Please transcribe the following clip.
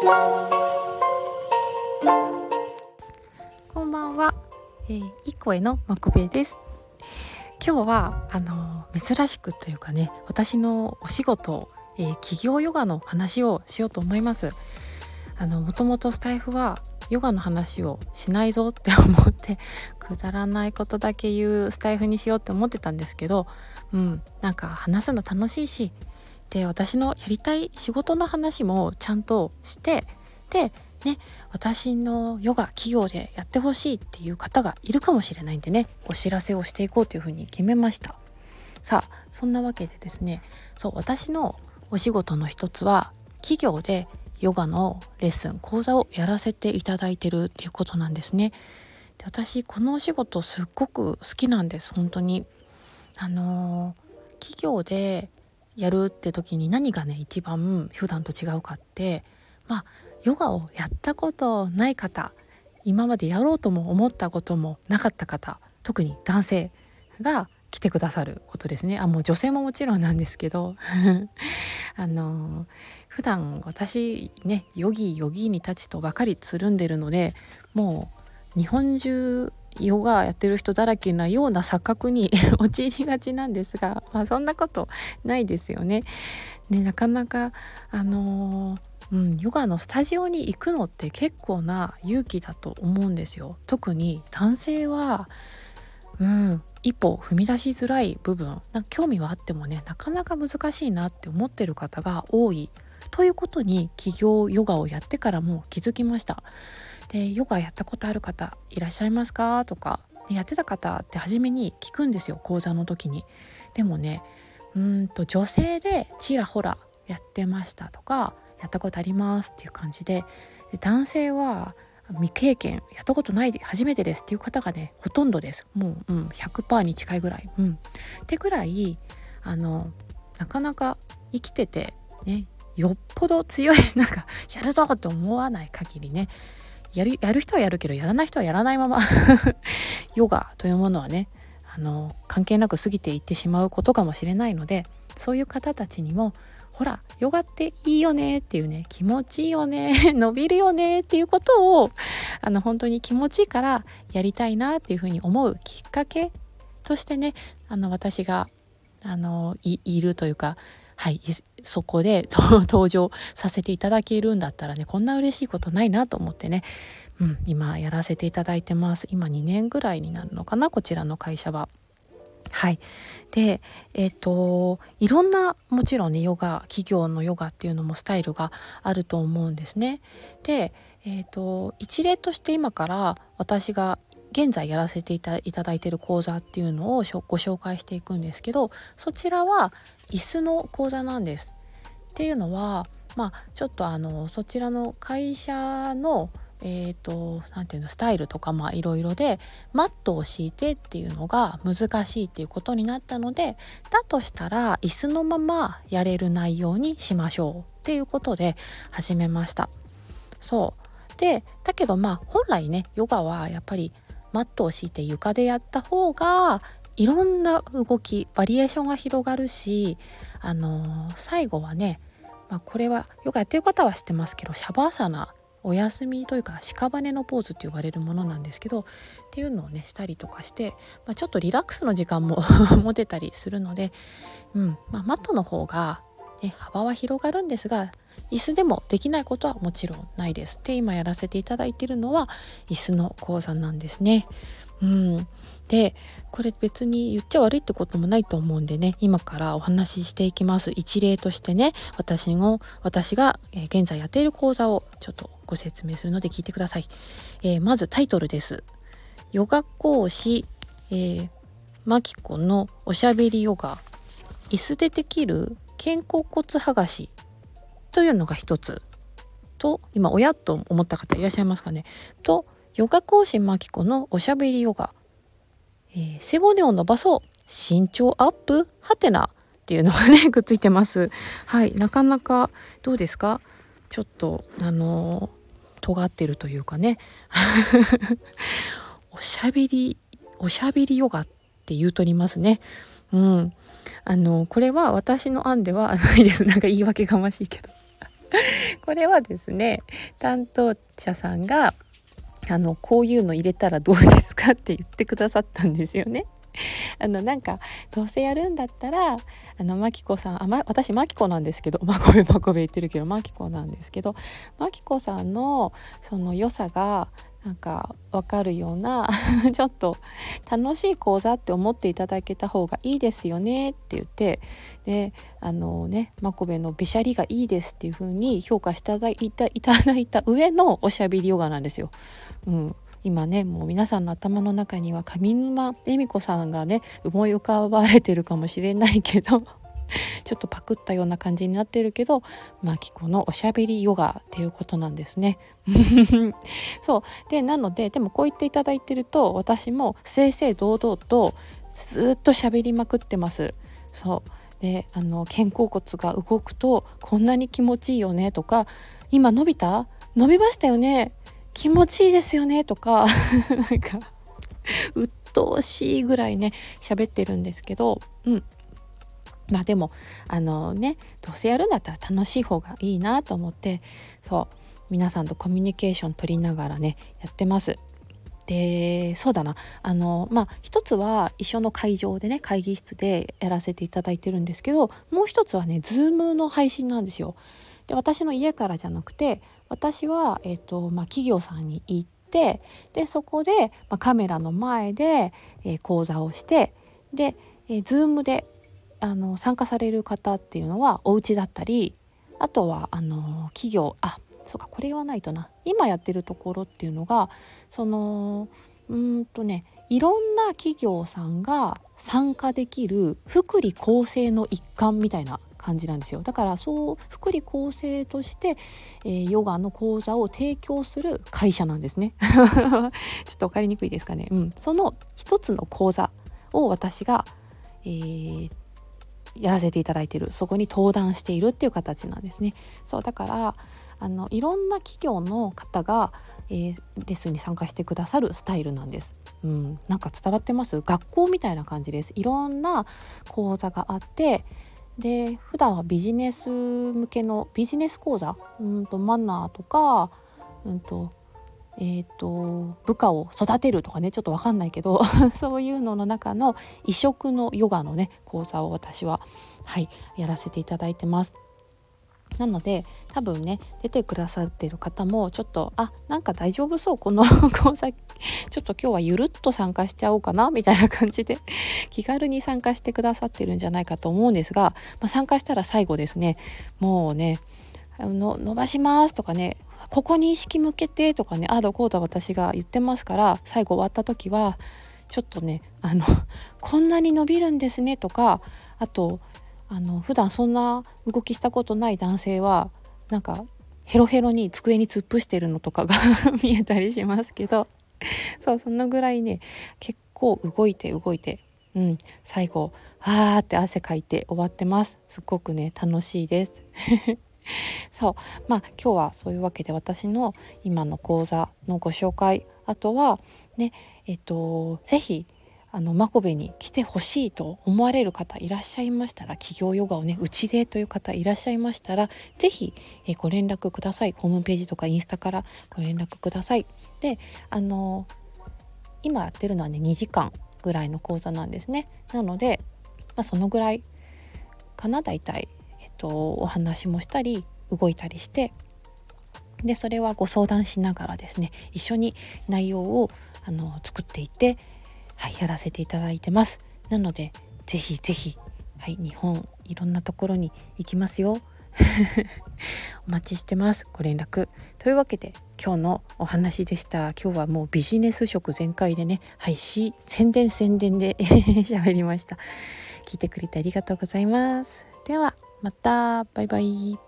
こんばんは、えー、いこえのまこべです。今日はあの珍しくというかね私のお仕事、えー、企業ヨガの話をしようと思います。あのもともとスタイフはヨガの話をしないぞって思ってくだらないことだけ言うスタイフにしようって思ってたんですけどうんなんか話すの楽しいしで私のやりたい仕事の話もちゃんとしてでね私のヨガ企業でやってほしいっていう方がいるかもしれないんでねお知らせをしていこうというふうに決めました。さあそんなわけでですねそう私のお仕事の一つは企業でヨガのレッスン講座をやらせていただいてるっていうことなんですね。で私このお仕事すっごく好きなんです本当に。あの企業でやるって時に何がね一番普段と違うかってまあヨガをやったことない方今までやろうとも思ったこともなかった方特に男性が来てくださることですね。あもう女性ももちろんなんですけど。あの普段私ねヨギヨギにたちとばかりつるんでるのでもう日本中ヨガやってる人だらけなような錯覚に 陥りがちなんですが、まあ、そんなことないですよね。ねなかなかあのーうん、ヨガのスタジオに行くのって結構な勇気だと思うんですよ。特に男性はうん、一歩踏み出しづらい部分なんか興味はあってもねなかなか難しいなって思ってる方が多いということに企業ヨガをやってからも気づきました。でヨガやったことある方いらっしゃいますか？とかやってた方って初めに聞くんですよ講座の時に。でもねうんと女性でちらほらやってましたとかやったことありますっていう感じでで男性は未経験やったことない初めてですっていう方がねほとんどですもう、うん、100%に近いぐらい。うん、ってぐらいあのなかなか生きててねよっぽど強いなんかやるぞと思わない限りね。やるやる人はやるけどやらない人はやらないまま ヨガというものはねあの関係なく過ぎていってしまうことかもしれないのでそういう方たちにもほらヨガっていいよねっていうね気持ちいいよね 伸びるよねっていうことをあの本当に気持ちいいからやりたいなっていうふうに思うきっかけとしてねあの私があのいるというかはいそこで 登場させていただけるんだったらねこんな嬉しいことないなと思ってね、うん、今やらせていただいてます今2年ぐらいになるのかなこちらの会社は。はい、でえっ、ー、といろんなもちろんねヨガ企業のヨガっていうのもスタイルがあると思うんですね。で、えーと、一例として今から私が現在やらせていただいている講座っていうのをご紹介していくんですけどそちらは椅子の講座なんです。っていうのはまあちょっとあのそちらの会社のえーと、なんていうのスタイルとかいろいろでマットを敷いてっていうのが難しいっていうことになったのでだとしたら椅子のままやれる内容にしましょうっていうことで始めました。そうでだけどまあ本来ねヨガはやっぱりマットを敷いて床でやった方がいろんな動きバリエーションが広がるしあのー、最後はね、まあ、これはヨガやってる方は知ってますけどシャバーサナお休みというか屍のポーズって呼ばれるものなんですけどっていうのをねしたりとかして、まあ、ちょっとリラックスの時間も 持てたりするので、うんまあ、マットの方が、ね、幅は広がるんですが椅子でもできないことはもちろんないです。で今やらせていただいているのは椅子の講座なんですね。うん、でこれ別に言っちゃ悪いってこともないと思うんでね今からお話ししていきます。一例としてね私の私が現在やっている講座をちょっとご説明するので聞いてください、えー、まずタイトルです。ヨガ講師、えー、マキコのおしゃべりヨガ。椅子でできる肩甲骨剥がし。というのが一つと今親と思った方いらっしゃいますかね。とヨガ講師マキコのおしゃべりヨガ、えー、背骨を伸ばそう。身長アップ？はてなっていうのがね くっついてます。はい。なかなかどうですか？ちょっとあのー、尖ってるというかね。おしゃべりおしゃべりヨガって言うとりますね。うん。あのこれは私の案ではないです。なんか言い訳がましいけど。これはですね担当者さんがあのこういうの入れたらどうですかって言ってくださったんですよね。あのなんかどうせやるんだったらあのマキコさんあ、ま、私マキコなんですけど まこべまこべ言ってるけどマキコなんですけどマキコさんのその良さがなんか分かるような ちょっと楽しい講座って思っていただけた方がいいですよねって言ってであのね真壁のべしゃりがいいですっていう風に評価していただいたいただいた上のおしゃべりヨガなんですよ。うん、今ねもう皆さんの頭の中には上沼恵美子さんがね思い浮かばれてるかもしれないけど ちょっとパクったような感じになってるけどマキコのおしゃべりヨガっていうことなんですね。そう。でなのででもこう言っていただいてると私も正々堂々とずっと喋りまくってます。そう。であの肩甲骨が動くとこんなに気持ちいいよねとか今伸びた？伸びましたよね。気持ちいいですよね。とか なんか鬱陶しいぐらいね喋ってるんですけどうん。まあでもあのねどうせやるんだったら楽しい方がいいなと思ってそう皆さんとコミュニケーション取りながらねやってます。でそうだなあのまあ一つは一緒の会場でね会議室でやらせていただいてるんですけどもう一つはね Zoom の配信なんですよ。で私の家からじゃなくて私は、えーとまあ、企業さんに行ってでそこで、まあ、カメラの前で、えー、講座をしてで、えー、Zoom であの参加される方っていうのはお家だったりあとはあの企業あそうかこれ言わないとな。今やってるところっていうのがそのうんとねいろんな企業さんが参加できる福利厚生の一環みたいな感じなんですよ。だからそう福利厚生として、えー、ヨガの講座を提供する会社なんですね。ちょっと分かりにくいですかね、うん、その一つの講座を私が、えー、やらせていただいているそこに登壇しているっていう形なんですね。そうだからあのいろんな企業の方が、えー、レッスンに参加してくださるスタイルなんです。うん、なんか伝わってます？学校みたいな感じです。いろんな講座があってで普段はビジネス向けのビジネス講座？うんとマナーとかうんとえーと、部下を育てるとかねちょっと分かんないけど そういうのの中の異色のヨガのね講座を私ははいやらせていただいてます。なので多分ね出てくださってる方もちょっとあなんか大丈夫そうこの 講座ちょっと今日はゆるっと参加しちゃおうかなみたいな感じで気軽に参加してくださってるんじゃないかと思うんですが、まあ、参加したら最後ですねもうねの伸ばしますとかねここに意識向けてとかねああだこうだ私が言ってますから最後終わった時はちょっとねあの こんなに伸びるんですねとかあとあの普段そんな動きしたことない男性はなんかヘロヘロに机に突っ伏してるのとかが 見えたりしますけどそうそのぐらいね結構動いて動いてうん最後あーって汗かいて終わってます。すっごくね楽しいです。そう。まあ今日はそういうわけで私の今の講座のご紹介。あとはねえっと是非あのマコベに来てほしいと思われる方いらっしゃいましたら企業ヨガをねうちでという方いらっしゃいましたら是非ご連絡ください。ホームページとかインスタからご連絡ください。であの今やってるのはね2時間ぐらいの講座なんですね。なので、まあ、そのぐらいかな大体。とお話もしたり動いたりしてでそれはご相談しながらですね一緒に内容をあの作っていてはいやらせていただいてます。なのでぜひぜひはい日本いろんなところに行きますよ。お待ちしてます。ご連絡。というわけで今日のお話でした。今日はもうビジネス色全開でねはいし宣伝宣伝で 喋りました。聞いてくれてありがとうございます。では。またバイバイ。